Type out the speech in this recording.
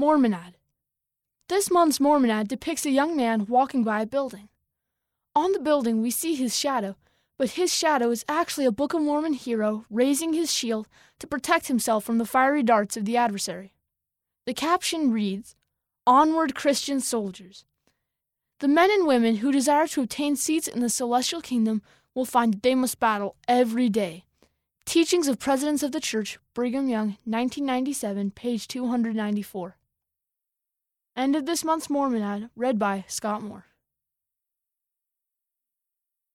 Mormon ad. This month's Mormon ad depicts a young man walking by a building. On the building, we see his shadow, but his shadow is actually a Book of Mormon hero raising his shield to protect himself from the fiery darts of the adversary. The caption reads Onward, Christian soldiers. The men and women who desire to obtain seats in the celestial kingdom will find that they must battle every day. Teachings of Presidents of the Church, Brigham Young, 1997, page 294. End of this month's Mormon ad, read by Scott Moore.